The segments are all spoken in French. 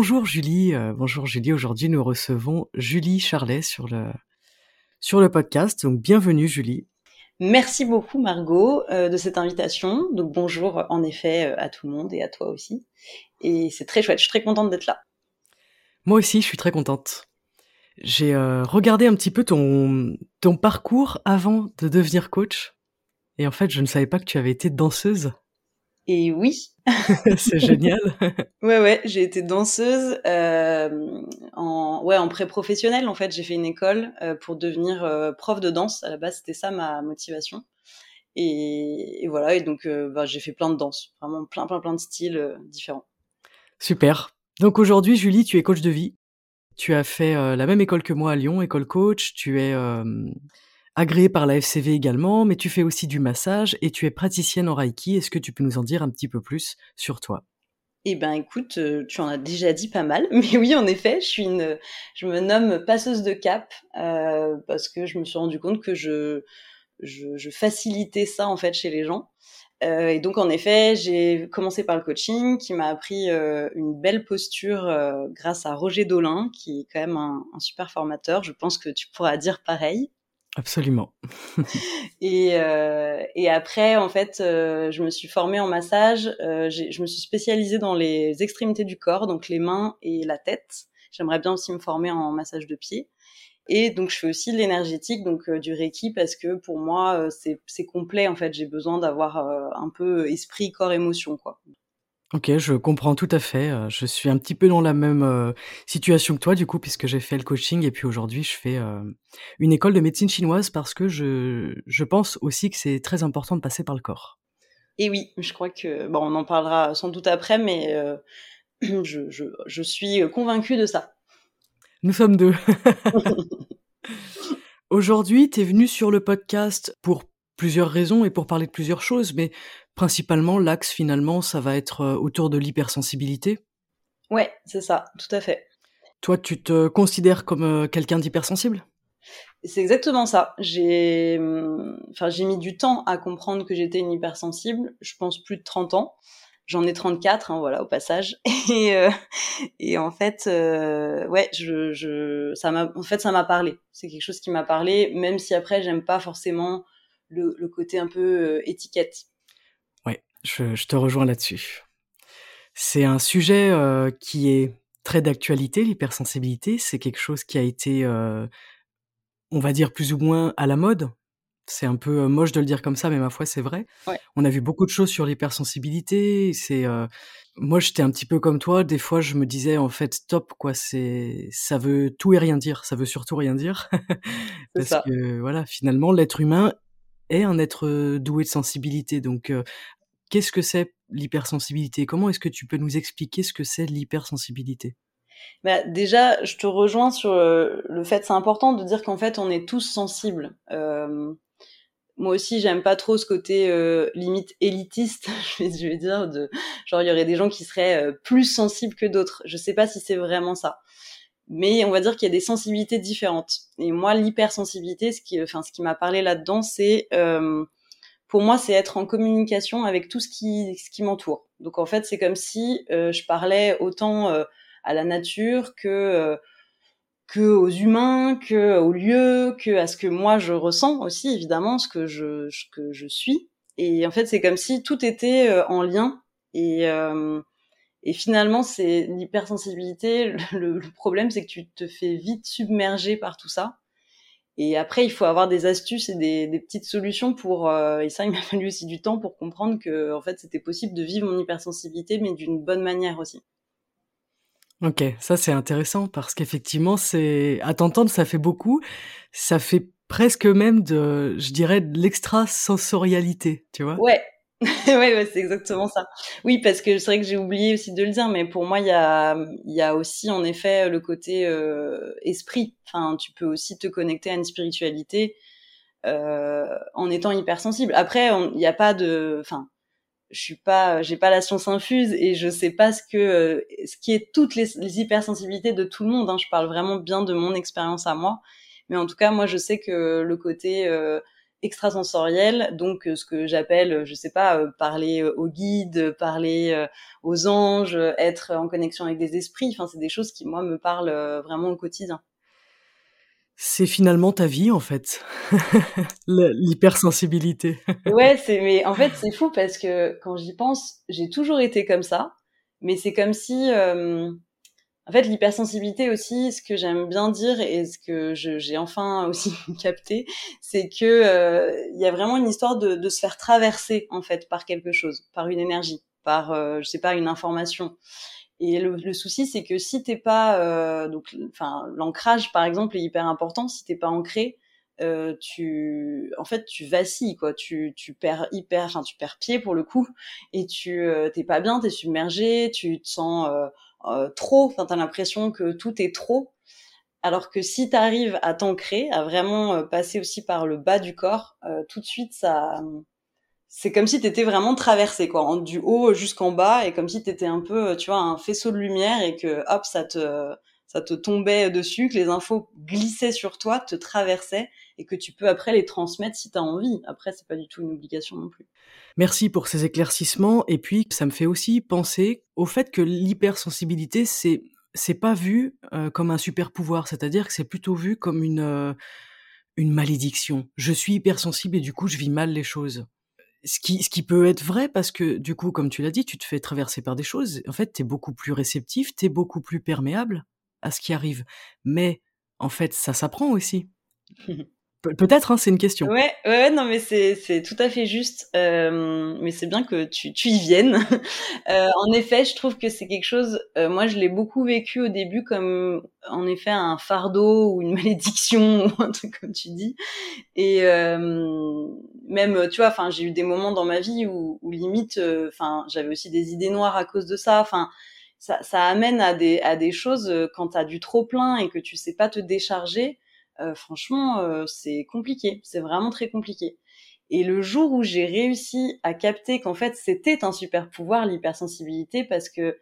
Bonjour Julie, euh, bonjour Julie. Aujourd'hui, nous recevons Julie Charlet sur le sur le podcast. Donc bienvenue Julie. Merci beaucoup Margot euh, de cette invitation. Donc bonjour en effet euh, à tout le monde et à toi aussi. Et c'est très chouette. Je suis très contente d'être là. Moi aussi, je suis très contente. J'ai regardé un petit peu ton ton parcours avant de devenir coach. Et en fait, je ne savais pas que tu avais été danseuse. Et oui. c'est génial. ouais, ouais, j'ai été danseuse euh, en, ouais, en pré-professionnel. En fait, j'ai fait une école euh, pour devenir euh, prof de danse. À la base, c'était ça ma motivation. Et, et voilà, et donc bah, j'ai fait plein de danses, vraiment plein, plein, plein de styles différents. Super. Donc aujourd'hui, Julie, tu es coach de vie. Tu as fait la même école que moi à Lyon, école coach. Tu es agréée par la FCV également, mais tu fais aussi du massage et tu es praticienne en Reiki. Est-ce que tu peux nous en dire un petit peu plus sur toi? Eh ben écoute, euh, tu en as déjà dit pas mal, mais oui en effet, je suis une, je me nomme passeuse de cap euh, parce que je me suis rendu compte que je, je, facilitais ça en fait chez les gens. Euh, et donc en effet, j'ai commencé par le coaching qui m'a appris une belle posture grâce à Roger Dolin, qui est quand même un, super formateur. Je pense que tu pourras dire pareil. Absolument. et, euh, et après, en fait, euh, je me suis formée en massage. Euh, je me suis spécialisée dans les extrémités du corps, donc les mains et la tête. J'aimerais bien aussi me former en massage de pied. Et donc, je fais aussi de l'énergétique, donc du Reiki, parce que pour moi, c'est complet. En fait, j'ai besoin d'avoir un peu esprit, corps, émotion, quoi. Ok, je comprends tout à fait. Euh, je suis un petit peu dans la même euh, situation que toi, du coup, puisque j'ai fait le coaching et puis aujourd'hui, je fais euh, une école de médecine chinoise parce que je, je pense aussi que c'est très important de passer par le corps. Et oui, je crois que, bon, on en parlera sans doute après, mais je, je, je suis convaincue de ça. Nous sommes deux. aujourd'hui, tu es venu sur le podcast pour plusieurs raisons et pour parler de plusieurs choses, mais principalement l'axe finalement, ça va être euh, autour de l'hypersensibilité? Ouais, c'est ça, tout à fait. Toi, tu te considères comme euh, quelqu'un d'hypersensible? C'est exactement ça. J'ai, enfin, j'ai mis du temps à comprendre que j'étais une hypersensible. Je pense plus de 30 ans. J'en ai 34, hein, voilà, au passage. Et, euh, et en fait, euh, ouais, je, je, ça m'a, en fait, ça m'a parlé. C'est quelque chose qui m'a parlé, même si après, j'aime pas forcément le, le côté un peu euh, étiquette. Je, je te rejoins là-dessus. C'est un sujet euh, qui est très d'actualité, l'hypersensibilité. C'est quelque chose qui a été, euh, on va dire, plus ou moins à la mode. C'est un peu euh, moche de le dire comme ça, mais ma foi, c'est vrai. Ouais. On a vu beaucoup de choses sur l'hypersensibilité. C'est, euh, moi, j'étais un petit peu comme toi. Des fois, je me disais, en fait, stop, quoi. C'est, ça veut tout et rien dire. Ça veut surtout rien dire, parce ça. que voilà, finalement, l'être humain est un être doué de sensibilité. Donc, euh, qu'est-ce que c'est l'hypersensibilité? Comment est-ce que tu peux nous expliquer ce que c'est l'hypersensibilité? Bah, déjà, je te rejoins sur euh, le fait, c'est important de dire qu'en fait, on est tous sensibles. Moi aussi, j'aime pas trop ce côté euh, limite élitiste, je vais, dire, genre il y aurait des gens qui seraient euh, plus sensibles que d'autres. Je sais pas si c'est vraiment ça, mais on va dire qu'il y a des sensibilités différentes. Et moi, l'hypersensibilité, ce qui, enfin, ce qui m'a parlé là-dedans, c'est pour moi, c'est être en communication avec tout ce qui, ce qui m'entoure. Donc en fait, c'est comme si euh, je parlais autant euh, à la nature que euh, que aux humains, que aux lieux, que à ce que moi je ressens aussi évidemment, ce que je ce que je suis. Et en fait, c'est comme si tout était euh, en lien. Et euh, et finalement, c'est l'hypersensibilité. Le, le problème, c'est que tu te fais vite submerger par tout ça. Et après, il faut avoir des astuces et des, des petites solutions pour. Euh, et ça, il m'a fallu aussi du temps pour comprendre que, en fait, c'était possible de vivre mon hypersensibilité, mais d'une bonne manière aussi. Ok, ça c'est intéressant parce qu'effectivement, c'est à t'entendre, ça fait beaucoup. Ça fait presque même de, je dirais, de l'extrasensorialité, tu vois? Ouais, ouais, c'est exactement ça. Oui, parce que c'est vrai que j'ai oublié aussi de le dire, mais pour moi, il y a, y a aussi en effet le côté euh, esprit. Enfin, tu peux aussi te connecter à une spiritualité euh, en étant hypersensible. Après, il n'y a pas de, enfin, je suis pas, j'ai pas la science infuse et je sais pas ce que, ce qui est toutes les, les hypersensibilités de tout le monde. Hein. Je parle vraiment bien de mon expérience à moi, mais en tout cas, moi, je sais que le côté euh, extrasensoriel, donc euh, ce que j'appelle, je sais pas, euh, parler aux guides, parler aux anges, être en connexion avec des esprits. Enfin, c'est des choses qui moi me parlent vraiment au quotidien. C'est finalement ta vie en fait, l'hypersensibilité. ouais, c'est mais en fait c'est fou parce que quand j'y pense, j'ai toujours été comme ça, mais c'est comme si euh, en fait l'hypersensibilité aussi, ce que j'aime bien dire et ce que j'ai enfin aussi capté, c'est que euh, il y a vraiment une histoire de, de, se faire traverser en fait par quelque chose, par une énergie, par euh, je sais pas une information. Et le, le souci, c'est que si t'es pas, euh, donc, enfin, l'ancrage par exemple est hyper important. Si t'es pas ancré, euh, tu, en fait, tu vacilles quoi. Tu, tu perds hyper, enfin, tu perds pied pour le coup, et tu, euh, t'es pas bien, t'es submergé, tu te sens euh, euh trop. Enfin, t'as l'impression que tout est trop. Alors que si t'arrives à t'ancrer, à vraiment euh, passer aussi par le bas du corps, tout de suite, ça, c'est comme si tu étais vraiment traversé quoi, du haut jusqu'en bas et comme si tu un peu tu vois un faisceau de lumière et que hop ça te ça te tombait dessus, que les infos glissaient sur toi, te traversaient et que tu peux après les transmettre si tu as envie. Après c'est pas du tout une obligation non plus. Merci pour ces éclaircissements et puis ça me fait aussi penser au fait que l'hypersensibilité c'est c'est pas vu euh, comme un super pouvoir, c'est-à-dire que c'est plutôt vu comme une euh, une malédiction. Je suis hypersensible et du coup je vis mal les choses ce qui, ce qui peut être vrai parce que du coup, comme tu l'as dit, tu te fais traverser par des choses. En fait, tu es beaucoup plus réceptif, tu es beaucoup plus perméable à ce qui arrive. Mais en fait, ça s'apprend aussi. Peut-être, hein, c'est une question. Ouais, ouais, non, mais c'est tout à fait juste. Euh, mais c'est bien que tu tu y viennes. euh, en effet, je trouve que c'est quelque chose. Euh, moi, je l'ai beaucoup vécu au début comme en effet un fardeau ou une malédiction ou un truc comme tu dis. Et euh, même, tu vois, enfin, j'ai eu des moments dans ma vie où, où limite, euh, enfin, j'avais aussi des idées noires à cause de ça. Enfin. Ça, ça amène à des, à des choses quand tu as du trop plein et que tu sais pas te décharger, euh, franchement, euh, c'est compliqué. C'est vraiment très compliqué. Et le jour où j'ai réussi à capter qu'en fait c'était un super pouvoir, l'hypersensibilité, parce que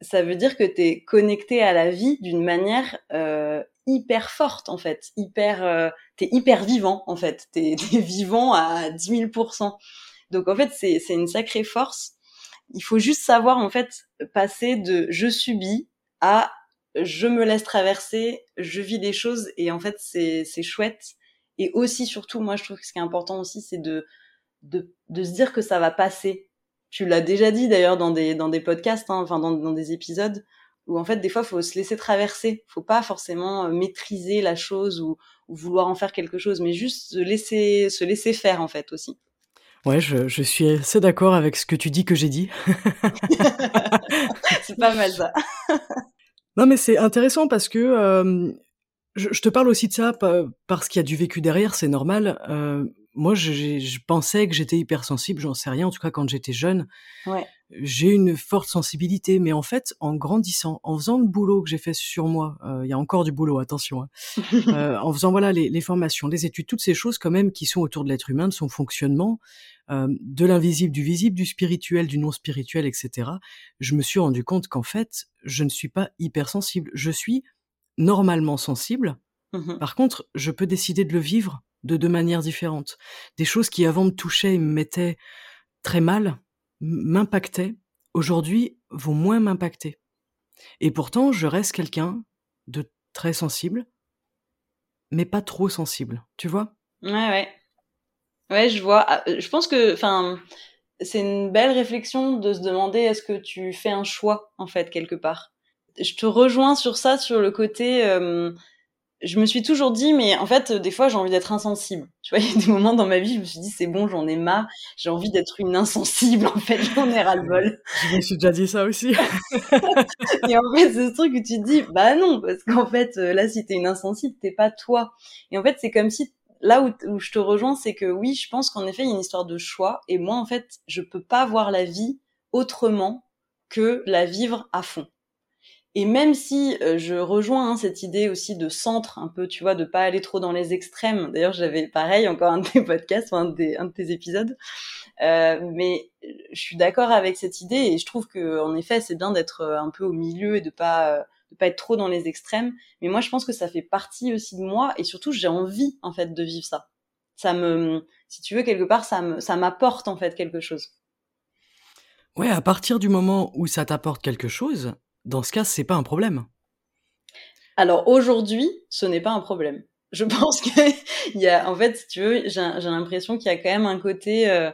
ça veut dire que tu es connecté à la vie d'une manière euh, hyper forte en fait, hyper, euh, t'es hyper vivant en fait, t'es es vivant à 10 000 Donc en fait c'est c'est une sacrée force. Il faut juste savoir en fait passer de je subis à je me laisse traverser, je vis des choses et en fait c'est c'est chouette. Et aussi surtout, moi je trouve que ce qui est important aussi, c'est de, de de se dire que ça va passer. Tu l'as déjà dit d'ailleurs dans des dans des podcasts, hein, enfin dans, dans des épisodes où en fait des fois faut se laisser traverser, faut pas forcément euh, maîtriser la chose ou, ou vouloir en faire quelque chose, mais juste se laisser se laisser faire en fait aussi. Ouais, je, je suis assez d'accord avec ce que tu dis que j'ai dit. c'est pas mal ça. Non, mais c'est intéressant parce que euh, je, te parle aussi de ça parce qu'il y a du vécu derrière, c'est normal. Euh, moi, je, je, pensais que j'étais hypersensible, j'en sais rien. En tout cas, quand j'étais jeune, ouais. J'ai une forte sensibilité. Mais en fait, en grandissant, en faisant le boulot que j'ai fait sur moi, euh, il y a encore du boulot, attention. Hein, euh, en faisant voilà les, les, formations, les études, toutes ces choses quand même qui sont autour de l'être humain, de son fonctionnement, euh, de l'invisible, du visible, du spirituel, du non spirituel, etc. Je me suis rendu compte qu'en fait, je ne suis pas hypersensible. Je suis normalement sensible. Mmh Par contre, je peux décider de le vivre de deux manières différentes. Des choses qui avant me touchaient et me mettaient très mal, m'impactaient, aujourd'hui vont moins m'impacter. Et pourtant, je reste quelqu'un de très sensible, mais pas trop sensible, tu vois? Ouais, ouais. Ouais, je vois. Ah, je pense que, c'est une belle réflexion de se demander est-ce que tu fais un choix, en fait, quelque part. Je te rejoins sur ça, sur le côté, euh, je me suis toujours dit, mais en fait, des fois, j'ai envie d'être insensible. Tu vois, il y a des moments dans ma vie, je me suis dit, c'est bon, j'en ai marre, j'ai envie d'être une insensible, en fait, j'en ai ras-le-bol. Je me suis déjà dit ça aussi. et en fait, c'est ce truc où tu te dis, bah non, parce qu'en fait, là, si t'es une insensible, t'es pas toi. Et en fait, c'est comme si là où, je te rejoins, c'est que oui, je pense qu'en effet, il y a une histoire de choix. Et moi, en fait, je peux pas voir la vie autrement que la vivre à fond. Et même si euh, je rejoins hein, cette idée aussi de centre, un peu, tu vois, de pas aller trop dans les extrêmes. D'ailleurs, j'avais pareil encore un de tes podcasts, un, des, de tes épisodes. Euh, mais je suis d'accord avec cette idée et je trouve que en effet, c'est bien d'être euh, un peu au milieu et de pas de pas être trop dans les extrêmes. Mais moi, je pense que ça fait partie aussi de moi et surtout, j'ai envie en fait de vivre ça. Ça me, si tu veux, quelque part, ça me, ça m'apporte en fait quelque chose. Ouais, à partir du moment où ça t'apporte quelque chose, dans ce cas, c'est pas un problème. Alors aujourd'hui, ce n'est pas un problème. Je pense qu'il y a, en fait, si tu veux, j'ai l'impression qu'il y a quand même un côté, euh,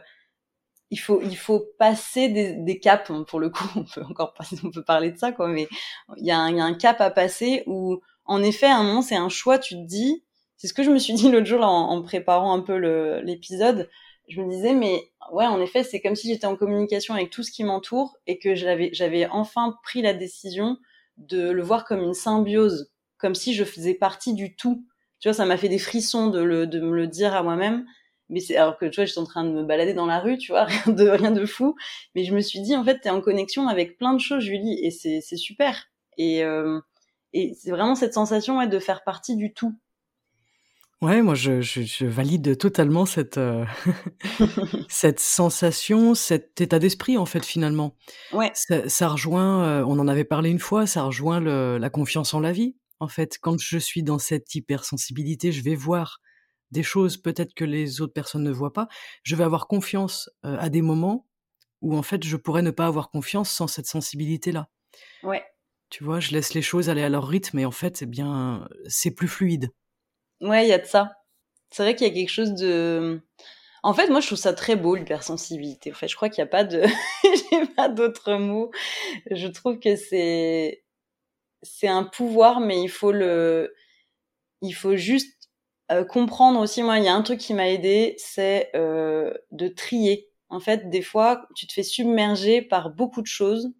il faut, il faut passer des, des, caps. Hein, pour le coup, on peut encore passer, on peut parler de ça, quoi. Mais il y, a un, il y a un cap à passer où, en effet, à un moment, c'est un choix. Tu te dis, c'est ce que je me suis dit l'autre jour en, en, préparant un peu l'épisode. Je me disais, mais ouais, en effet, c'est comme si j'étais en communication avec tout ce qui m'entoure et que j'avais, enfin pris la décision de le voir comme une symbiose, comme si je faisais partie du tout. Tu vois, ça m'a fait des frissons de, le, de me le dire à moi-même. Mais c'est alors que tu vois, j'étais en train de me balader dans la rue, tu vois, rien de rien de fou. Mais je me suis dit, en fait, t'es en connexion avec plein de choses, Julie, et c'est c'est super. Et euh, et c'est vraiment cette sensation ouais, de faire partie du tout. Ouais, moi je, je, je valide totalement cette euh, cette sensation, cet état d'esprit en fait finalement. Ouais. Ça, ça rejoint, euh, on en avait parlé une fois, ça rejoint le, la confiance en la vie. En fait, quand je suis dans cette hypersensibilité, je vais voir des choses peut-être que les autres personnes ne voient pas. Je vais avoir confiance euh, à des moments où en fait je pourrais ne pas avoir confiance sans cette sensibilité là. Ouais. Tu vois, je laisse les choses aller à leur rythme et en fait, eh bien, c'est plus fluide. Ouais, il y a de ça. C'est vrai qu'il y a quelque chose de. En fait, moi, je trouve ça très beau l'hypersensibilité. En fait, je crois qu'il n'y a pas de, j'ai pas d'autres mots. Je trouve que c'est, c'est un pouvoir, mais il faut le, il faut juste euh, comprendre aussi. Moi, il y a un truc qui m'a aidé, c'est euh, de trier. En fait, des fois, tu te fais submerger par beaucoup de choses.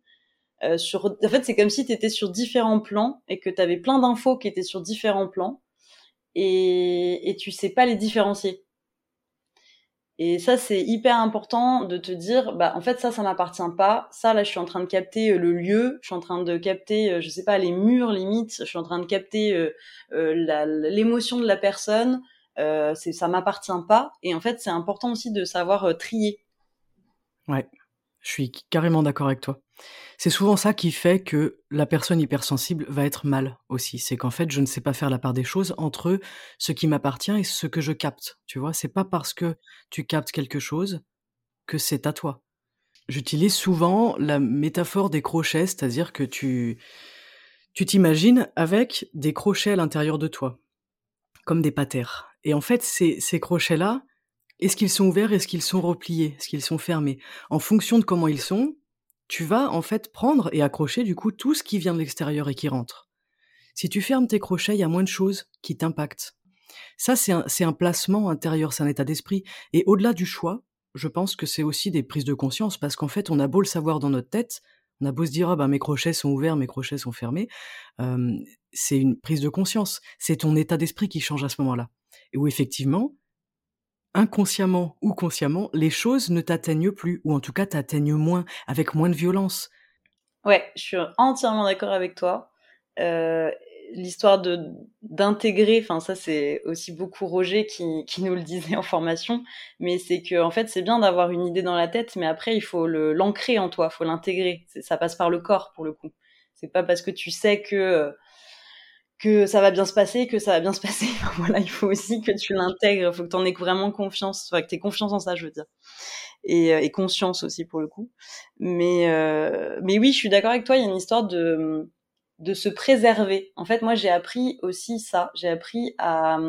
Euh, sur... En fait, c'est comme si tu étais sur différents plans et que tu avais plein d'infos qui étaient sur différents plans et, et tu sais pas les différencier. Et ça, c'est hyper important de te dire, bah, en fait, ça, ça m'appartient pas. Ça, là, je suis en train de capter euh, le lieu. Je suis en train de capter, euh, je sais pas, les murs, limites. Je suis en train de capter euh, l'émotion de la personne. Euh, c'est, ça m'appartient pas. Et en fait, c'est important aussi de savoir trier. Ouais, je suis carrément d'accord avec toi. C'est souvent ça qui fait que la personne hypersensible va être mal aussi. C'est qu'en fait, je ne sais pas faire la part des choses entre ce qui m'appartient et ce que je capte. Tu vois, c'est pas parce que tu captes quelque chose que c'est à toi. J'utilise souvent la métaphore des crochets, c'est-à-dire que tu, tu t'imagines avec des crochets à l'intérieur de toi, comme des patères. Et en fait, ces, ces crochets-là, est-ce qu'ils sont ouverts, est-ce qu'ils sont repliés, est-ce qu'ils sont fermés? En fonction de comment ils sont, tu vas en fait prendre et accrocher du coup tout ce qui vient de l'extérieur et qui rentre. Si tu fermes tes crochets, il y a moins de choses qui t'impactent. Ça, c'est un, placement intérieur, c'est un état d'esprit. Et au-delà du choix, je pense que c'est aussi des prises de conscience, parce qu'en fait, on a beau le savoir dans notre tête, on a beau se dire, ah ben, mes crochets sont ouverts, mes crochets sont fermés, euh, c'est une prise de conscience. C'est ton état d'esprit qui change à ce moment-là. Et où effectivement, inconsciemment ou consciemment, les choses ne t'atteignent plus, ou en tout cas t'atteignent moins, avec moins de violence. Ouais, je suis entièrement d'accord avec toi. Euh, L'histoire de d'intégrer, enfin ça c'est aussi beaucoup Roger qui, qui nous le disait en formation, mais c'est que en fait c'est bien d'avoir une idée dans la tête, mais après il faut l'ancrer en toi, faut l'intégrer. Ça passe par le corps pour le coup. C'est pas parce que tu sais que que ça va bien se passer, que ça va bien se passer. voilà, il faut aussi que tu l'intègres, il faut que tu en aies vraiment confiance, enfin, que tu aies confiance en ça, je veux dire. Et, euh, conscience aussi pour le coup. Mais, euh, mais oui, je suis d'accord avec toi, il y a une histoire de, de se préserver. En fait, moi, j'ai appris aussi ça. J'ai appris à,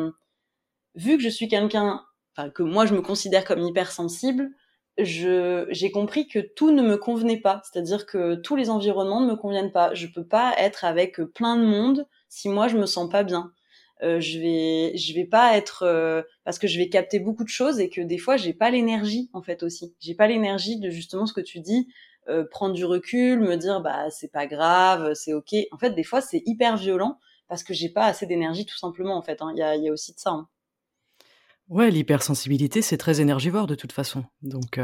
vu que je suis quelqu'un, enfin, que moi, je me considère comme hypersensible, je j'ai compris que tout ne me convenait pas, c'est-à-dire que tous les environnements ne me conviennent pas. Je peux pas être avec plein de monde si moi je me sens pas bien. Euh, je vais je vais pas être euh, parce que je vais capter beaucoup de choses et que des fois j'ai pas l'énergie en fait aussi. J'ai pas l'énergie de justement ce que tu dis, euh, prendre du recul, me dire bah c'est pas grave, c'est ok. En fait des fois c'est hyper violent parce que j'ai pas assez d'énergie tout simplement en fait. Hein. Il y, a, y, a, aussi de ça. Hein. Ouais, l'hypersensibilité, c'est très énergivore de toute façon. Donc,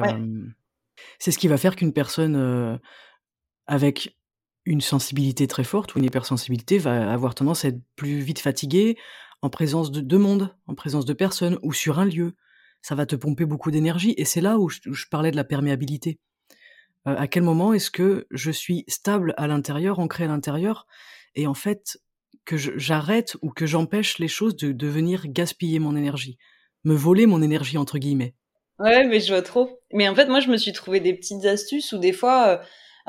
c'est ce qui va faire qu'une personne avec une sensibilité très forte ou une hypersensibilité va avoir tendance à être plus vite fatiguée en présence de deux mondes, en présence de personnes ou sur un lieu. Ça va te pomper beaucoup d'énergie et c'est là où je, parlais de la perméabilité. à quel moment est-ce que je suis stable à l'intérieur, ancré à l'intérieur et en fait que j'arrête ou que j'empêche les choses de, de venir gaspiller mon énergie me voler mon énergie entre guillemets? Ouais, mais je vois trop. Mais en fait, moi, je me suis trouvé des petites astuces où des fois, euh,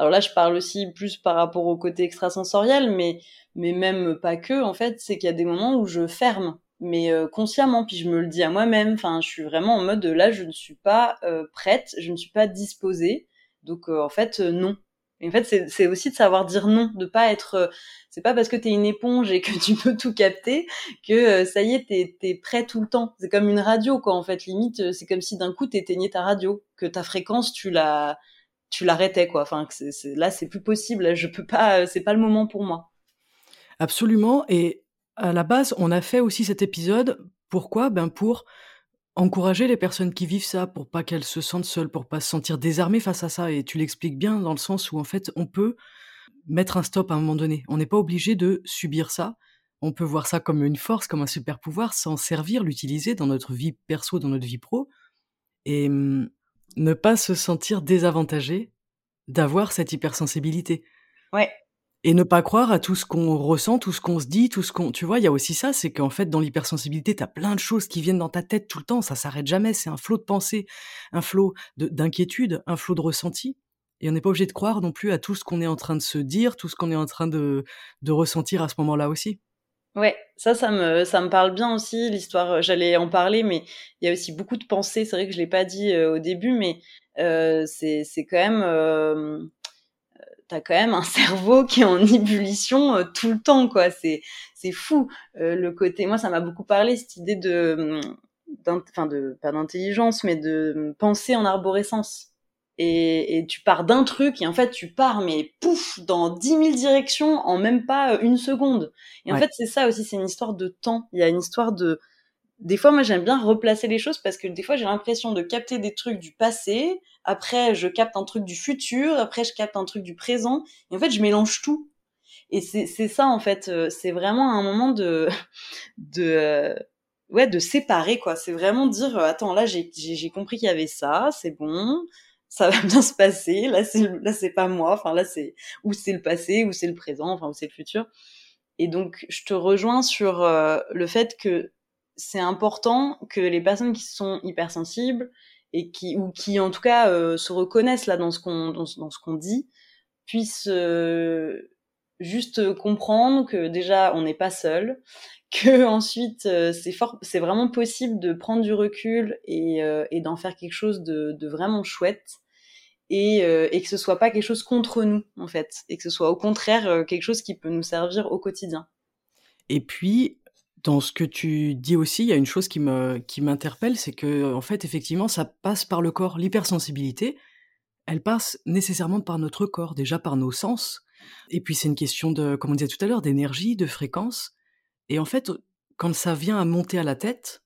alors là, je parle aussi plus par rapport au côté extrasensoriel, mais mais même pas que. En fait, c'est qu'il y a des moments où je ferme, mais euh, consciemment, puis je me le dis à moi-même. Enfin, je suis vraiment en mode là, je ne suis pas euh, prête, je ne suis pas disposée. Donc en fait, non. Et en fait, c'est aussi de savoir dire non, de pas être. Euh, c'est pas parce que t'es une éponge et que tu peux tout capter que euh, ça y est, t'es es prêt tout le temps. C'est comme une radio, quoi. En fait, limite, euh, c'est comme si d'un coup t'éteignais ta radio, que ta fréquence, tu la, tu l'arrêtais, quoi. Enfin, là, c'est plus possible. je peux pas. C'est pas le moment pour moi. Absolument. Et à la base, on a fait aussi cet épisode. Pourquoi? Ben pour encourager les personnes qui vivent ça pour pas qu'elles se sentent seules, pour pas se sentir désarmées face à ça. Et tu l'expliques bien dans le sens où en fait on peut mettre un stop à un moment donné. On n'est pas obligé de subir ça. On peut voir ça comme une force, comme un super pouvoir, s'en servir, l'utiliser dans notre vie perso, dans notre vie pro, et hum, ne pas se sentir désavantagé d'avoir cette hypersensibilité. Ouais, et ne pas croire à tout ce qu'on ressent, tout ce qu'on se dit, tout ce qu'on... Tu vois, il y a aussi ça, c'est qu'en fait, dans l'hypersensibilité, t'as plein de choses qui viennent dans ta tête tout le temps, ça s'arrête jamais, c'est un flot de pensée, un flot d'inquiétude, un flot de ressenti. Et on n'est pas obligé de croire non plus à tout ce qu'on est en train de se dire, tout ce qu'on est en train de, de ressentir à ce moment-là aussi. Ouais, ça, ça me, ça me parle bien aussi, l'histoire, euh, j'allais en parler, mais il y a aussi beaucoup de pensées, c'est vrai que je l'ai pas dit euh, au début, mais euh, c'est quand même... Euh, t'as quand même un cerveau qui est en ébullition euh, tout le temps, quoi. C'est fou. Le côté, moi, ça m'a beaucoup parlé cette idée de, enfin de pas d'intelligence, mais de penser en arborescence. Et, et tu pars d'un truc et en fait tu pars mais pouf dans dix mille directions en même pas une seconde. Et en fait c'est ça aussi, c'est une histoire de temps. Il y a une histoire de des fois, moi, j'aime bien replacer les choses parce que des fois, j'ai l'impression de capter des trucs du passé. Après, je capte un truc du futur. Après, je capte un truc du présent. Et en fait, je mélange tout. Et c'est ça, en fait. Euh, c'est vraiment un moment de, de, euh, ouais, de séparer, quoi. C'est vraiment dire, euh, attends, là, j'ai compris qu'il y avait ça. C'est bon. Ça va bien se passer. Là, c'est, là, c'est pas moi. Enfin, là, c'est, ou c'est le passé, ou c'est le présent, enfin, ou c'est le futur. Et donc, je te rejoins sur le fait que c'est important que les personnes qui sont hypersensibles et qui ou qui en tout cas euh, se reconnaissent là dans ce qu'on dans, ce qu'on dit puissent euh, juste comprendre que déjà on n'est pas seul que ensuite euh, c'est fort c'est vraiment possible de prendre du recul et, et d'en faire quelque chose de, vraiment chouette et, et que ce soit pas quelque chose contre nous en fait et que ce soit au contraire quelque chose qui peut nous servir au quotidien et puis dans ce que tu dis aussi, il y a une chose qui me qui m'interpelle, c'est que en fait effectivement ça passe par le corps. L'hypersensibilité, elle passe nécessairement par notre corps, déjà par nos sens. Et puis c'est une question de, comme on disait tout à l'heure, d'énergie, de fréquence. Et en fait, quand ça vient à monter à la tête,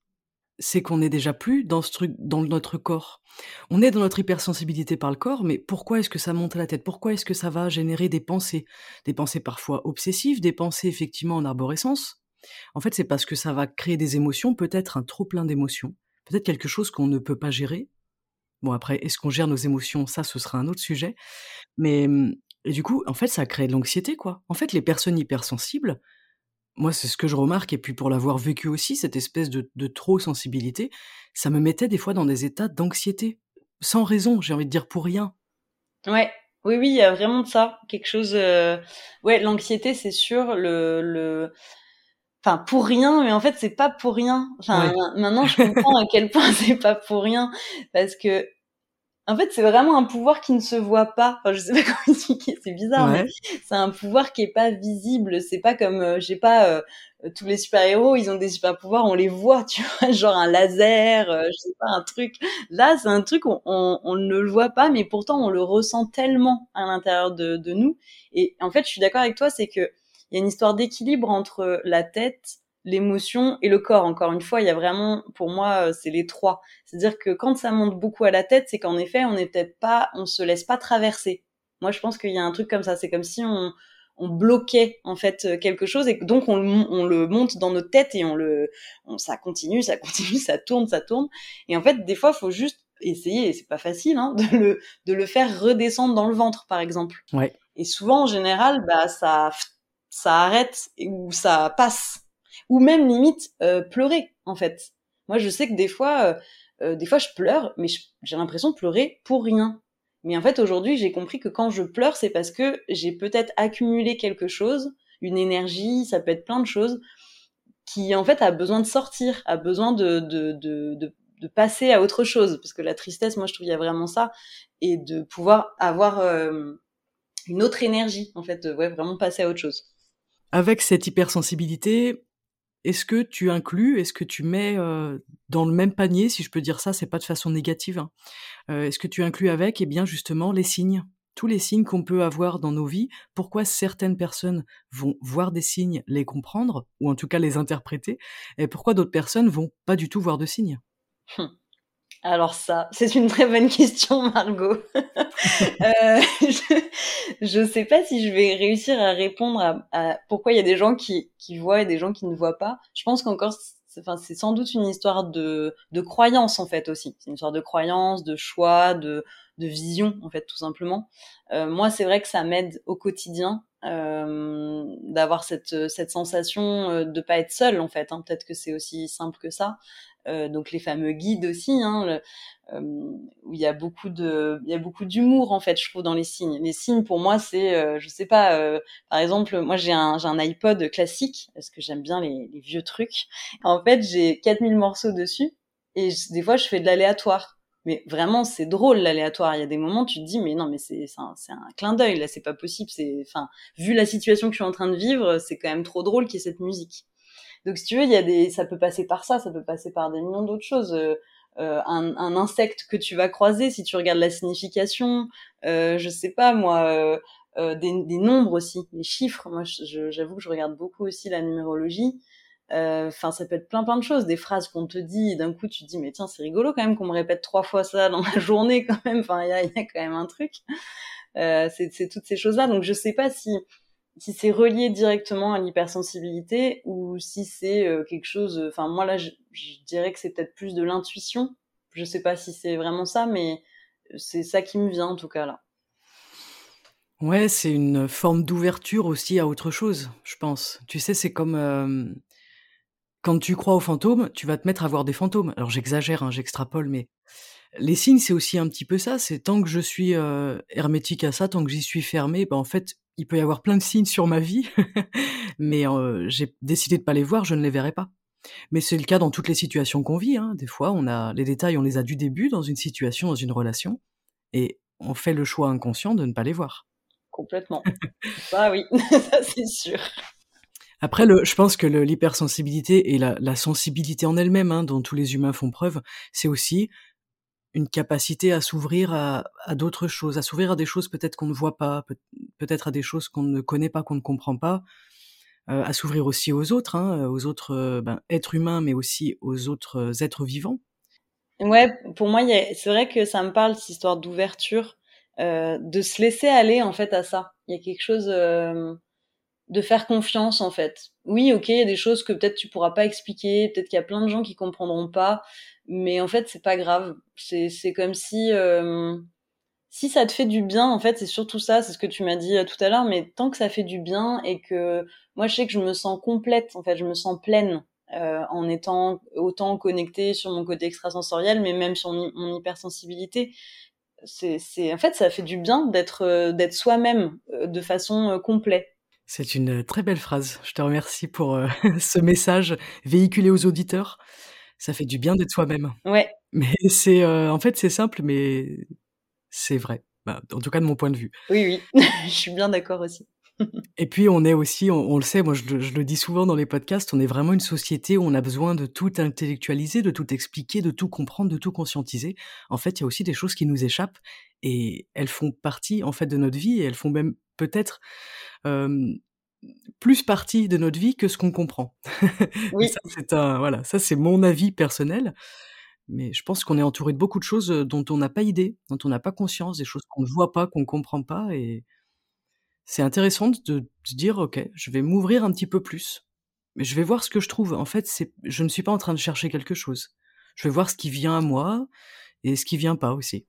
c'est qu'on n'est déjà plus dans ce truc, dans notre corps. On est dans notre hypersensibilité par le corps, mais pourquoi est-ce que ça monte à la tête? Pourquoi est-ce que ça va générer des pensées? Des pensées parfois obsessives, des pensées effectivement en arborescence en fait, c'est parce que ça va créer des émotions, peut-être un trop plein d'émotions, peut-être quelque chose qu'on ne peut pas gérer. Bon, après, est-ce qu'on gère nos émotions? Ça, ce sera un autre sujet. Mais mmh, et du coup, en fait, ça crée de l'anxiété, quoi. En fait, les personnes hypersensibles, moi, c'est ce que je remarque, et puis pour l'avoir vécu aussi, cette espèce de, trop sensibilité, ça me mettait des fois dans des états d'anxiété, sans raison, j'ai envie de dire pour rien. Ouais, oui, oui, il y a vraiment de ça, quelque chose. Euh, ouais, l'anxiété, c'est sûr. Le, le, enfin pour rien mais en fait c'est pas pour rien enfin maintenant je comprends à quel point c'est pas pour rien parce que en fait c'est vraiment un pouvoir qui ne se voit pas. Enfin je sais pas comment expliquer c'est bizarre mais c'est un pouvoir qui est pas visible. C'est pas comme euh, j'ai pas euh, tous les super héros ils ont des super pouvoirs on les voit tu vois genre un laser euh, je sais pas un truc. Là c'est un truc on, on, on, ne le voit pas mais pourtant on le ressent tellement à l'intérieur de, de nous. Et en fait je suis d'accord avec toi c'est que il y a une histoire d'équilibre entre la tête, l'émotion et le corps. Encore une fois, il y a vraiment, pour moi, c'est les trois. C'est-à-dire que quand ça monte beaucoup à la tête, c'est qu'en effet, on n'est peut-être pas, on se laisse pas traverser. Moi, je pense qu'il y a un truc comme ça. C'est comme si on, on bloquait en fait quelque chose et donc on, on, le monte dans notre tête et on le, on, ça continue, ça continue, ça tourne, ça tourne. Et en fait, des fois, faut juste essayer, et c'est pas facile, hein, de le, de le faire redescendre dans le ventre, par exemple. Ouais. Et souvent, en général, bah ça, ça arrête ou ça passe, ou même limite euh, pleurer en fait. Moi, je sais que des fois, euh, euh des fois, je pleure, mais j'ai l'impression de pleurer pour rien. Mais en fait, aujourd'hui, j'ai compris que quand je pleure, c'est parce que j'ai peut-être accumulé quelque chose, une énergie, ça peut être plein de choses, qui en fait a besoin de sortir, a besoin de, de, de, de, de passer à autre chose. Parce que la tristesse, moi, je trouve, il y a vraiment ça. Et de pouvoir avoir euh, une autre énergie, en fait, ouais, vraiment passer à autre chose. Avec cette hypersensibilité, est-ce que tu inclus, est-ce que tu mets euh, dans le même panier, si je peux dire ça, c'est pas de façon négative, hein, euh, est-ce que tu inclus avec, eh bien justement, les signes, tous les signes qu'on peut avoir dans nos vies, pourquoi certaines personnes vont voir des signes, les comprendre, ou en tout cas les interpréter, et pourquoi d'autres personnes vont pas du tout voir de signes? Hum. Alors ça, c'est une très bonne question, Margot. euh, je ne sais pas si je vais réussir à répondre à, pourquoi il y a des gens qui, voient et des gens qui ne voient pas. Je pense qu'encore, c'est sans doute une histoire de, croyance en fait aussi. C'est une histoire de croyance, de choix, de, vision en fait tout simplement. Euh, moi, c'est vrai que ça m'aide au quotidien euh, d'avoir cette, sensation de pas être seule en fait. Hein. Peut-être que c'est aussi simple que ça. Euh, donc les fameux guides aussi, hein, euh, où il y a beaucoup de, il y a beaucoup d'humour en fait, je trouve dans les signes. Les signes pour moi c'est, euh, je sais pas, euh, par exemple, moi j'ai un, j'ai un iPod classique parce que j'aime bien les, vieux trucs. En fait j'ai 4000 morceaux dessus et des fois je fais de l'aléatoire. Mais vraiment, c'est drôle l'aléatoire. Il y a des moments, tu te dis, mais non, mais c'est un, un clin d'œil là, c'est pas possible. C'est, enfin, vu la situation que je suis en train de vivre, c'est quand même trop drôle qu'il y ait cette musique. Donc si tu veux, il y a des, ça peut passer par ça, ça peut passer par des millions d'autres choses. Euh, euh, un, un, insecte que tu vas croiser, si tu regardes la signification, euh, je sais pas moi, euh, euh des, des, nombres aussi, les chiffres. Moi, j'avoue que je regarde beaucoup aussi la numérologie. Euh, enfin, ça peut être plein plein de choses, des phrases qu'on te dit, d'un coup tu dis mais tiens c'est rigolo quand même qu'on me répète trois fois ça dans la journée quand même. Enfin, il y a, y a, quand même un truc. c'est toutes ces choses là. Donc je sais pas si si c'est relié directement à l'hypersensibilité ou si c'est euh, quelque chose. Euh, enfin, moi là, je, dirais que c'est peut-être plus de l'intuition. Je sais pas si c'est vraiment ça, mais c'est ça qui me vient en tout cas là. Ouais, c'est une forme d'ouverture aussi à autre chose, je pense. Tu sais, c'est comme euh, quand tu crois aux fantômes, tu vas te mettre à voir des fantômes. Alors j'exagère, hein, j'extrapole, mais les signes, c'est aussi un petit peu ça. C'est tant que je suis euh, hermétique à ça, tant que j'y suis fermé, ben en fait, il peut y avoir plein de signes sur ma vie, mais euh, j'ai décidé de pas les voir, je ne les verrai pas. Mais c'est le cas dans toutes les situations qu'on vit. Hein. Des fois, on a les détails, on les a du début dans une situation, dans une relation, et on fait le choix inconscient de ne pas les voir. Complètement. bah oui, ça c'est sûr. Après, le, je pense que l'hypersensibilité et la, la, sensibilité en elle-même, hein, dont tous les humains font preuve, c'est aussi une capacité à s'ouvrir à, d'autres choses, à s'ouvrir à des choses peut-être qu'on ne voit pas, peut-être à des choses qu'on ne connaît pas, qu'on ne comprend pas, euh, à s'ouvrir aussi aux autres, hein, aux autres euh, ben, êtres humains, mais aussi aux autres euh, êtres vivants. Ouais, pour moi, c'est vrai que ça me parle cette histoire d'ouverture, de se laisser aller en fait à ça. Il y a quelque chose de faire confiance en fait. Oui, ok, il y a des choses que peut-être tu pourras pas expliquer, peut-être qu'il y a plein de gens qui comprendront pas, mais en fait c'est pas grave. C'est c'est comme si euh, si ça te fait du bien, en fait c'est surtout ça, c'est ce que tu m'as dit euh, tout à l'heure, mais tant que ça fait du bien et que moi je sais que je me sens complète, en fait je me sens pleine euh, en étant autant connectée sur mon côté extrasensoriel, mais même sur mon hypersensibilité. C'est, c'est, en fait, ça fait du bien d'être, euh, d'être soi-même euh, de façon complète. C'est une très belle phrase. Je te remercie pour euh, ce message véhiculé aux auditeurs. Ça fait du bien d'être soi-même. Ouais. Mais c'est, euh, en fait, c'est simple, mais c'est vrai. Bah, en tout cas, de mon point de vue. Oui, oui. je suis bien d'accord aussi. Et puis, on est aussi, on, on le sait, moi je, je, le dis souvent dans les podcasts, on est vraiment une société où on a besoin de tout intellectualiser, de tout expliquer, de tout comprendre, de tout conscientiser. En fait, il y a aussi des choses qui nous échappent et elles font partie, en fait, de notre vie et elles font même peut-être plus partie de notre vie que ce qu'on comprend. Oui. ça, c'est un, voilà, ça c'est mon avis personnel. Mais je pense qu'on est entouré de beaucoup de choses dont on n'a pas idée, dont on n'a pas conscience, des choses qu'on ne voit pas, qu'on ne comprend pas. Et c'est intéressant de se dire, OK, je vais m'ouvrir un petit peu plus. Mais je vais voir ce que je trouve. En fait, c'est, je ne suis pas en train de chercher quelque chose. Je vais voir ce qui vient à moi et ce qui vient pas aussi.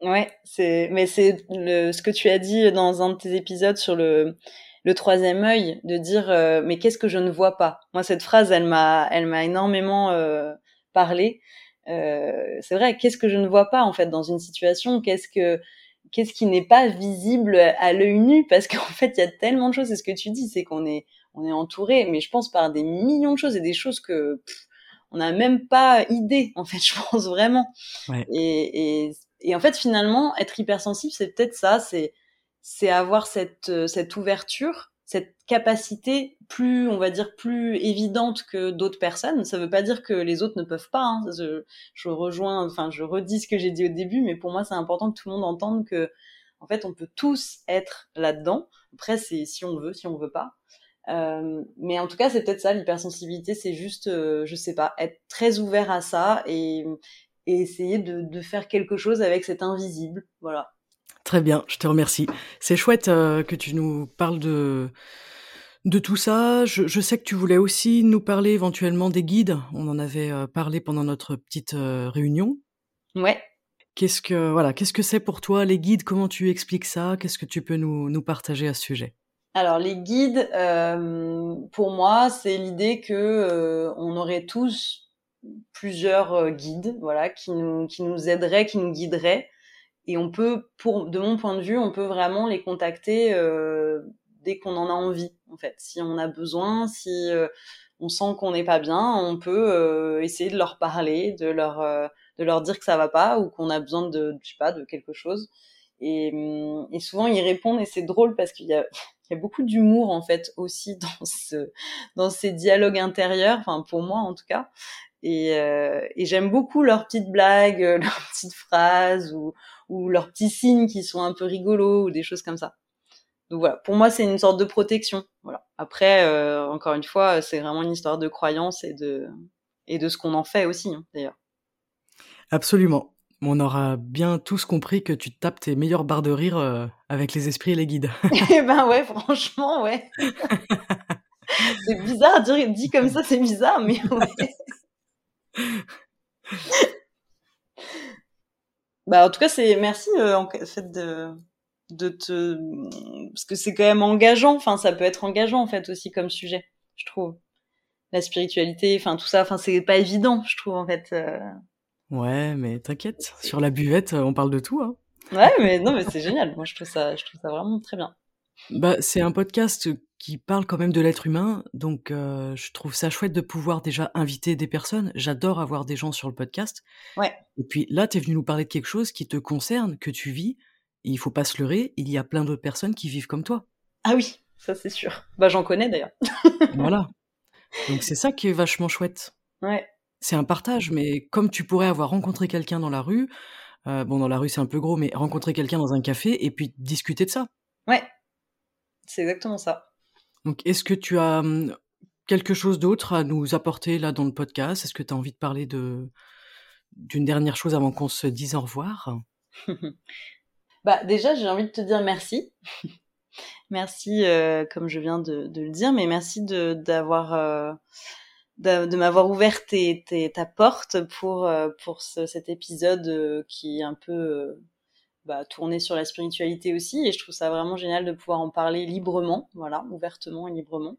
Ouais, c'est, mais c'est le, ce que tu as dit dans un de tes épisodes sur le, le troisième œil, de dire, mais qu'est-ce que je ne vois pas? Moi, cette phrase, elle m'a, elle m'a énormément euh, parlé euh, c'est vrai, qu'est-ce que je ne vois pas en fait dans une situation? Qu'est-ce que qu'est-ce qui n'est pas visible à l'œil nu? Parce qu'en fait, il y a tellement de choses. C'est ce que tu dis, c'est qu'on est on est entouré, mais je pense par des millions de choses et des choses que on n'a même pas idée. En fait, je pense vraiment. Ouais. Et, et, et en fait, finalement, être hypersensible, c'est peut-être ça. C'est c'est avoir cette cette ouverture cette capacité plus, on va dire, plus évidente que d'autres personnes. Ça ne veut pas dire que les autres ne peuvent pas. Hein. Je, rejoins, enfin, je redis ce que j'ai dit au début, mais pour moi, c'est important que tout le monde entende que, en fait, on peut tous être là-dedans. Après, c'est si on veut, si on veut pas. Euh, mais en tout cas, c'est peut-être ça, l'hypersensibilité, c'est juste, euh, je sais pas, être très ouvert à ça et, et essayer de, de faire quelque chose avec cet invisible. Voilà. Très bien, je te remercie. C'est chouette euh, que tu nous parles de, de tout ça. Je, je, sais que tu voulais aussi nous parler éventuellement des guides. On en avait euh, parlé pendant notre petite euh, réunion. Ouais. Qu'est-ce que voilà, qu'est-ce que c'est pour toi les guides? Comment tu expliques ça? Qu'est-ce que tu peux nous, nous partager à ce sujet? Alors les guides, pour moi, c'est l'idée que on aurait tous plusieurs guides, voilà, qui nous qui nous aideraient, qui nous guideraient et on peut, pour, de mon point de vue, on peut vraiment les contacter euh, dès qu'on en a envie, en fait. Si on a besoin, si euh, on sent qu'on n'est pas bien, on peut euh, essayer de leur parler, de leur, euh, de leur dire que ça va pas ou qu'on a besoin de, je sais pas, de quelque chose. Et, hum, et souvent ils répondent et c'est drôle parce qu'il y a, il y a beaucoup d'humour en fait aussi dans ce, dans ces dialogues intérieurs, enfin pour moi en tout cas. Et, euh, et j'aime beaucoup leurs petites blagues, leurs petites phrases ou, ou leurs petits signes qui sont un peu rigolos ou des choses comme ça. Donc voilà, pour moi c'est une sorte de protection. Voilà. Après, euh, encore une fois, c'est vraiment une histoire de croyance et de et de ce qu'on en fait aussi, hein, d'ailleurs. Absolument. On aura bien tous compris que tu tapes tes meilleures barres de rire euh, avec les esprits et les guides. eh ben ouais, franchement, ouais. c'est bizarre, dit, dit comme ça, c'est bizarre, mais ouais. Bah, en tout cas, c'est merci euh, en fait de de te parce que c'est quand même engageant. Enfin, ça peut être engageant en fait aussi comme sujet, je trouve. La spiritualité, enfin tout ça, enfin c'est pas évident, je trouve en fait. Euh... Ouais, mais t'inquiète, sur la buvette, on parle de tout. Hein. Ouais, mais non, mais c'est génial. Moi, je trouve ça, je trouve ça vraiment très bien. Bah, c'est un podcast qui parle quand même de l'être humain, donc euh, je trouve ça chouette de pouvoir déjà inviter des personnes. J'adore avoir des gens sur le podcast. Ouais. Et puis là, tu es venu nous parler de quelque chose qui te concerne, que tu vis. Et il faut pas se leurrer, il y a plein d'autres personnes qui vivent comme toi. Ah oui, ça c'est sûr. Bah j'en connais d'ailleurs. voilà. Donc c'est ça qui est vachement chouette. Ouais. C'est un partage, mais comme tu pourrais avoir rencontré quelqu'un dans la rue, euh, bon dans la rue c'est un peu gros, mais rencontrer quelqu'un dans un café et puis discuter de ça. Ouais, c'est exactement ça. Donc, est-ce que tu as hum, quelque chose d'autre à nous apporter là dans le podcast? Est-ce que tu as envie de parler de d'une dernière chose avant qu'on se dise au revoir? Bah déjà, j'ai envie de te dire merci. merci, euh, comme je viens de, de, le dire, mais merci de d'avoir euh, de, de m'avoir ouvert tes, tes, ta porte pour euh, pour ce, cet épisode qui est un peu bah, tourner sur la spiritualité aussi et je trouve ça vraiment génial de pouvoir en parler librement, voilà, ouvertement et librement.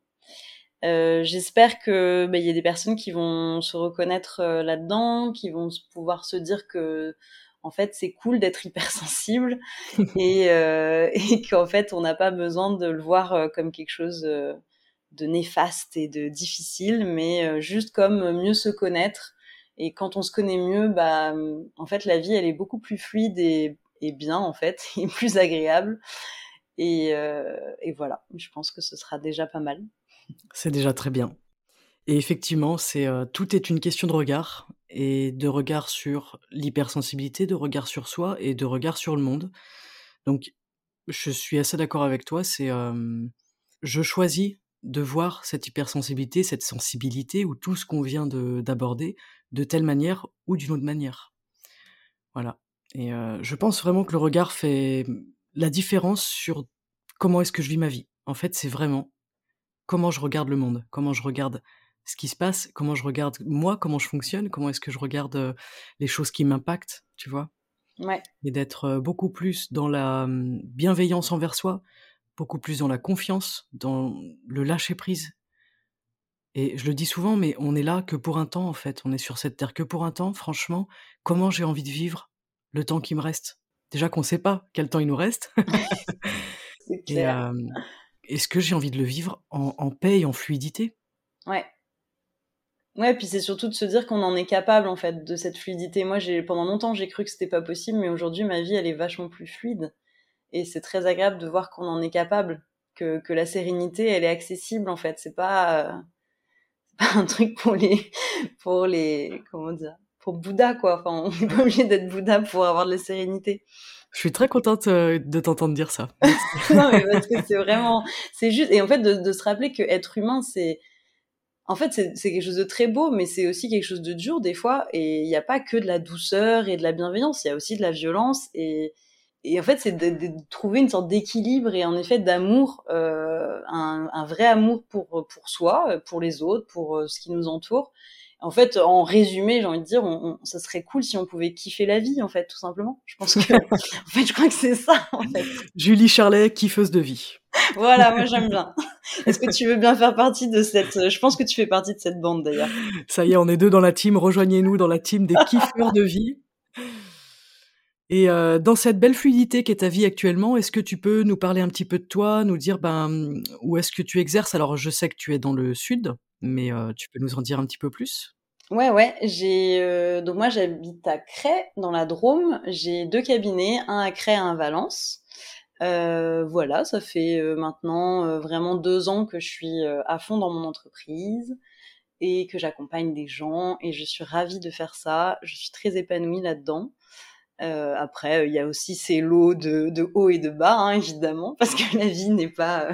Euh, J'espère que bah, il y a des personnes qui vont se reconnaître euh, là-dedans, qui vont pouvoir se dire que en fait c'est cool d'être hypersensible et, euh, et qu'en fait on n'a pas besoin de le voir euh, comme quelque chose euh, de néfaste et de difficile, mais juste comme mieux se connaître. Et quand on se connaît mieux, bah en fait la vie elle est beaucoup plus fluide et est bien en fait, et plus agréable. Et, euh, et, voilà, je pense que ce sera déjà pas mal. C'est déjà très bien. Et effectivement, c'est euh, tout est une question de regard et de regard sur l'hypersensibilité, de regard sur soi et de regard sur le monde. Donc, je suis assez d'accord avec toi. C'est euh, je choisis de voir cette hypersensibilité, cette sensibilité ou tout ce qu'on vient d'aborder de, telle manière ou d'une autre manière. Voilà. Et euh, je pense vraiment que le regard fait la différence sur comment est-ce que je vis ma vie. En fait, c'est vraiment comment je regarde le monde, comment je regarde ce qui se passe, comment je regarde moi, comment je fonctionne, comment est-ce que je regarde les choses qui m'impactent, tu vois? Ouais. Et d'être beaucoup plus dans la hum, bienveillance envers soi, beaucoup plus dans la confiance, dans le lâcher prise. Et je le dis souvent, mais on est là que pour un temps, en fait. On est sur cette terre que pour un temps. Franchement, comment j'ai envie de vivre le temps qui me reste Déjà qu'on ne sait pas quel temps il nous reste. Euh, est-ce que j'ai envie de le vivre en, en paix et en fluidité? Ouais. Ouais, puis c'est surtout de se dire qu'on en est capable en fait de cette fluidité. Moi, j'ai pendant longtemps j'ai cru que c'était pas possible, mais aujourd'hui ma vie elle est vachement plus fluide et c'est très agréable de voir qu'on en est capable, que, que la sérénité elle est accessible en fait. C'est pas, euh, pas un truc pour les pour les comment dire pour Bouddha quoi. Enfin, on n'est pas obligé d'être Bouddha pour avoir de la sérénité. Je suis très contente euh, de t'entendre dire ça. non mais parce que c'est vraiment c'est juste et en fait de, de se rappeler que être humain c'est en fait, c'est quelque chose de très beau, mais c'est aussi quelque chose de dur des fois. Et il n'y a pas que de la douceur et de la bienveillance, il y a aussi de la violence. Et, et en fait, c'est de, de, trouver une sorte d'équilibre et en effet d'amour, euh, un, un, vrai amour pour, pour soi, pour les autres, pour euh, ce qui nous entoure. En fait, en résumé, j'ai envie de dire, on, on, ça serait cool si on pouvait kiffer la vie, en fait, tout simplement. Je pense que, en fait, je crois que c'est ça, en fait. Julie Charlet, kiffeuse de vie. voilà, moi j'aime bien. Est-ce que tu veux bien faire partie de cette Je pense que tu fais partie de cette bande d'ailleurs. Ça y est, on est deux dans la team. Rejoignez-nous dans la team des kiffeurs de vie. Et euh, dans cette belle fluidité qu'est ta vie actuellement, est-ce que tu peux nous parler un petit peu de toi, nous dire ben où est-ce que tu exerces? Alors je sais que tu es dans le sud, mais euh, tu peux nous en dire un petit peu plus? Ouais, ouais. J'ai euh, donc moi j'habite à Cray dans la Drôme. J'ai deux cabinets, un à Cray, un à Valence. Euh, voilà, ça fait maintenant vraiment deux ans que je suis à fond dans mon entreprise et que j'accompagne des gens et je suis ravie de faire ça. Je suis très épanouie là-dedans. après, il y a aussi ces lots de, de haut et de bas, hein, évidemment, parce que la vie n'est pas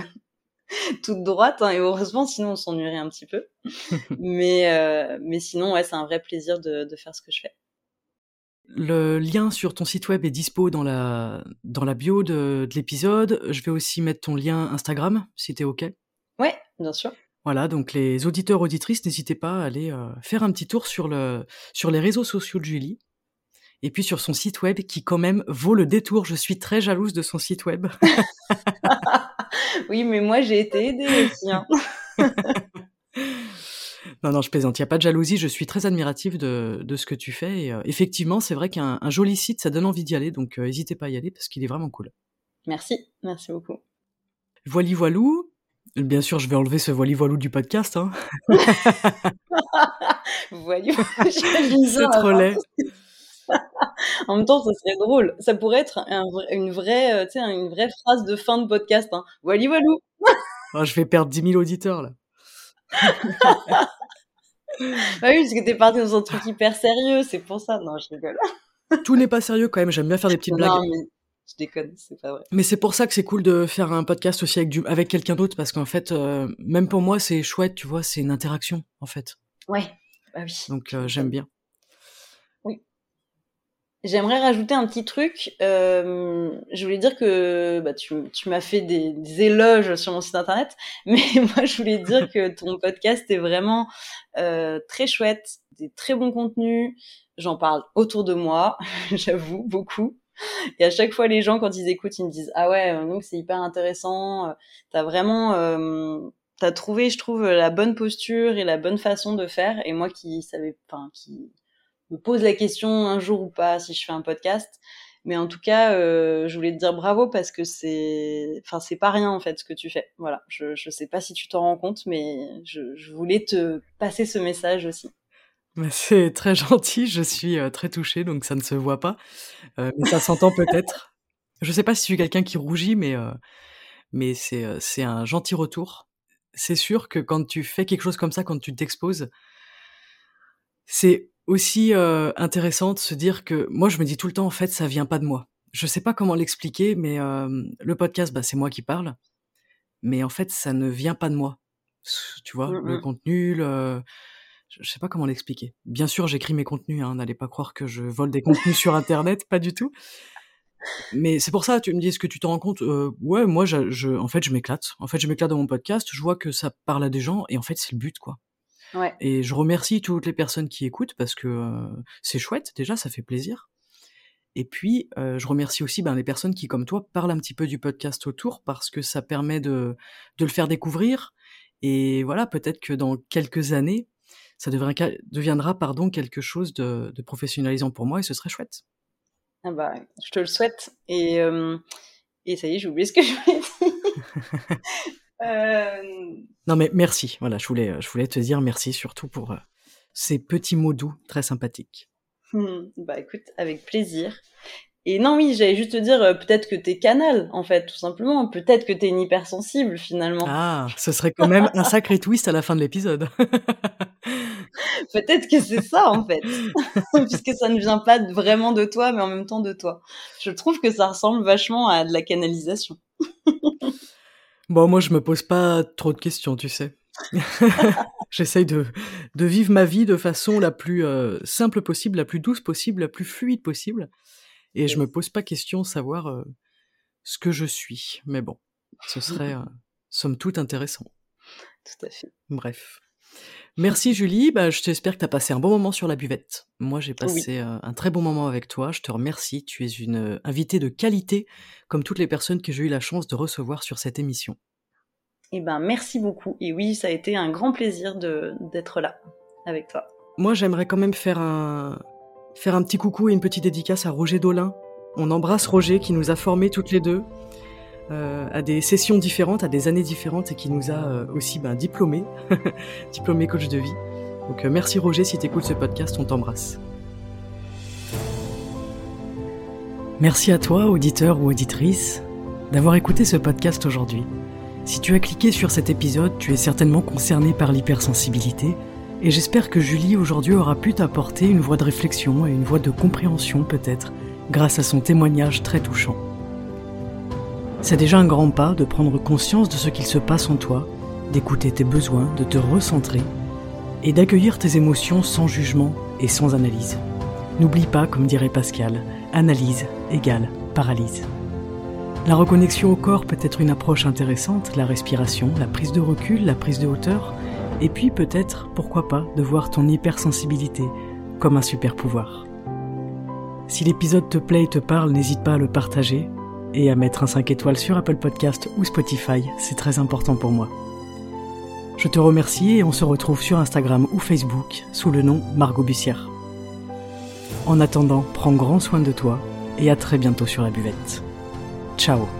toute droite hein, et heureusement, sinon on s'ennuierait un petit peu. mais mais sinon, ouais, c'est un vrai plaisir de, de faire ce que je fais. Le lien sur ton site web est dispo dans la, dans la bio de, de l'épisode. Je vais aussi mettre ton lien Instagram, si t'es OK. Ouais, bien sûr. Voilà, donc les auditeurs, auditrices, n'hésitez pas à aller euh, faire un petit tour sur, le, sur les réseaux sociaux de Julie. Et puis sur son site web qui quand même vaut le détour. Je suis très jalouse de son site web. oui, mais moi j'ai été aidée aussi. Hein. Non, non, je plaisante. Il n'y a pas de jalousie. Je suis très admirative de, de ce que tu fais. Et, euh, effectivement, c'est vrai qu'un joli site, ça donne envie d'y aller. Donc, n'hésitez pas à y aller parce qu'il est vraiment cool. Merci. Merci beaucoup. Voili voilou. Bien sûr, je vais enlever ce voili voilou du podcast. Hein. voilou. c'est trop laid. En même temps, ça serait drôle. Ça pourrait être un, une, vraie, euh, une vraie phrase de fin de podcast. Hein. Voili voilou. oh, je vais perdre 10 000 auditeurs là. bah oui, parce que t'es parti dans un truc hyper sérieux, c'est pour ça. Non, je rigole. Tout n'est pas sérieux quand même, j'aime bien faire des petites blagues. Non, mais je déconne, c'est pas vrai. Mais c'est pour ça que c'est cool de faire un podcast aussi avec, du... avec quelqu'un d'autre, parce qu'en fait, euh, même pour moi, c'est chouette, tu vois, c'est une interaction, en fait. Ouais, bah oui. Donc euh, j'aime bien. J'aimerais rajouter un petit truc. Euh, je voulais dire que bah, tu, tu m'as fait des, des, éloges sur mon site internet, mais moi je voulais dire que ton podcast est vraiment euh, très chouette, des très bons contenus. J'en parle autour de moi, j'avoue beaucoup. Et à chaque fois, les gens quand ils écoutent, ils me disent ah ouais, donc c'est hyper intéressant. T'as vraiment euh, t'as trouvé, je trouve, la bonne posture et la bonne façon de faire. Et moi qui savais, enfin qui me pose la question un jour ou pas si je fais un podcast. Mais en tout cas, euh, je voulais te dire bravo parce que c'est, enfin, c'est pas rien en fait ce que tu fais. Voilà, je, je sais pas si tu t'en rends compte, mais je, je voulais te passer ce message aussi. C'est très gentil, je suis euh, très touchée, donc ça ne se voit pas, euh, mais ça s'entend peut-être. Je sais pas si je suis quelqu'un qui rougit, mais euh, mais c'est euh, c'est un gentil retour. C'est sûr que quand tu fais quelque chose comme ça, quand tu t'exposes, c'est aussi euh, intéressant de se dire que moi je me dis tout le temps en fait ça vient pas de moi. Je sais pas comment l'expliquer mais euh, le podcast bah, c'est moi qui parle mais en fait, ça ne vient pas de moi. Tu vois, le contenu, le... je sais pas comment l'expliquer. Bien sûr, j'écris mes contenus, hein, n'allez pas croire que je vole des contenus sur internet, pas du tout. Mais c'est pour ça, tu me dis, est-ce que tu t'en rends compte Euh, Ouais, moi, je, je- en fait, je m'éclate. En fait, je m'éclate dans mon podcast. Je vois que ça parle à des gens, et en fait, c'est le but, quoi. Ouais. Et je remercie toutes les personnes qui écoutent parce que euh, c'est chouette, déjà, ça fait plaisir. Et puis, euh, je remercie aussi ben, les personnes qui, comme toi, parlent un petit peu du podcast autour parce que ça permet de, de le faire découvrir. Et voilà, peut-être que dans quelques années, ça deviendra pardon, quelque chose de, de professionnalisant pour moi et ce serait chouette. Ah bah, je te le souhaite. Et, euh, et ça y est, j'ai oublié ce que je voulais dire. Euh, Non mais merci, voilà, je voulais, je voulais te dire merci surtout pour euh, ces petits mots doux, très sympathiques. hmm, bah écoute, avec plaisir. Et non, oui, j'allais juste te dire, euh, peut-être que t'es canal, en fait, tout simplement. Peut-être que t'es une hypersensible, finalement. Ah, ce serait quand même un sacré twist à la fin de l'épisode. Peut-être que c'est ça, en fait. Puisque ça ne vient pas vraiment de toi, mais en même temps de toi. Je trouve que ça ressemble vachement à de la canalisation. Bon, moi, je me pose pas trop de questions, tu sais. J'essaye de, de vivre ma vie de façon la plus euh, simple possible, la plus douce possible, la plus fluide possible. Et je me pose pas question de savoir euh, ce que je suis. Mais bon, ce serait, euh, somme toute, intéressant. Tout à fait. Bref. Merci Julie, bah, je t'espère que tu as passé un bon moment sur la buvette. Moi j'ai passé oui. euh, un très bon moment avec toi, je te remercie, tu es une euh, invitée de qualité, comme toutes les personnes que j'ai eu la chance de recevoir sur cette émission. Eh ben merci beaucoup, et oui, ça a été un grand plaisir d'être là avec toi. Moi j'aimerais quand même faire un, faire un petit coucou et une petite dédicace à Roger Dolin. On embrasse Roger qui nous a formés toutes les deux. Euh, à des sessions différentes, à des années différentes et qui nous a euh, aussi ben, diplômés, diplômé coach de vie. Donc euh, merci Roger si tu écoutes ce podcast, on t'embrasse. Merci à toi, auditeur ou auditrice, d'avoir écouté ce podcast aujourd'hui. Si tu as cliqué sur cet épisode, tu es certainement concerné par l'hypersensibilité et j'espère que Julie aujourd'hui aura pu t'apporter une voie de réflexion et une voie de compréhension peut-être grâce à son témoignage très touchant. C'est déjà un grand pas de prendre conscience de ce qu'il se passe en toi, d'écouter tes besoins, de te recentrer et d'accueillir tes émotions sans jugement et sans analyse. N'oublie pas, comme dirait Pascal, analyse égale paralyse. La reconnexion au corps peut être une approche intéressante, la respiration, la prise de recul, la prise de hauteur, et puis peut-être, pourquoi pas, de voir ton hypersensibilité comme un super pouvoir. Si l'épisode te plaît et te parle, n'hésite pas à le partager et à mettre un 5 étoiles sur Apple Podcast ou Spotify, c'est très important pour moi. Je te remercie et on se retrouve sur Instagram ou Facebook sous le nom Margot Bussière. En attendant, prends grand soin de toi et à très bientôt sur la buvette. Ciao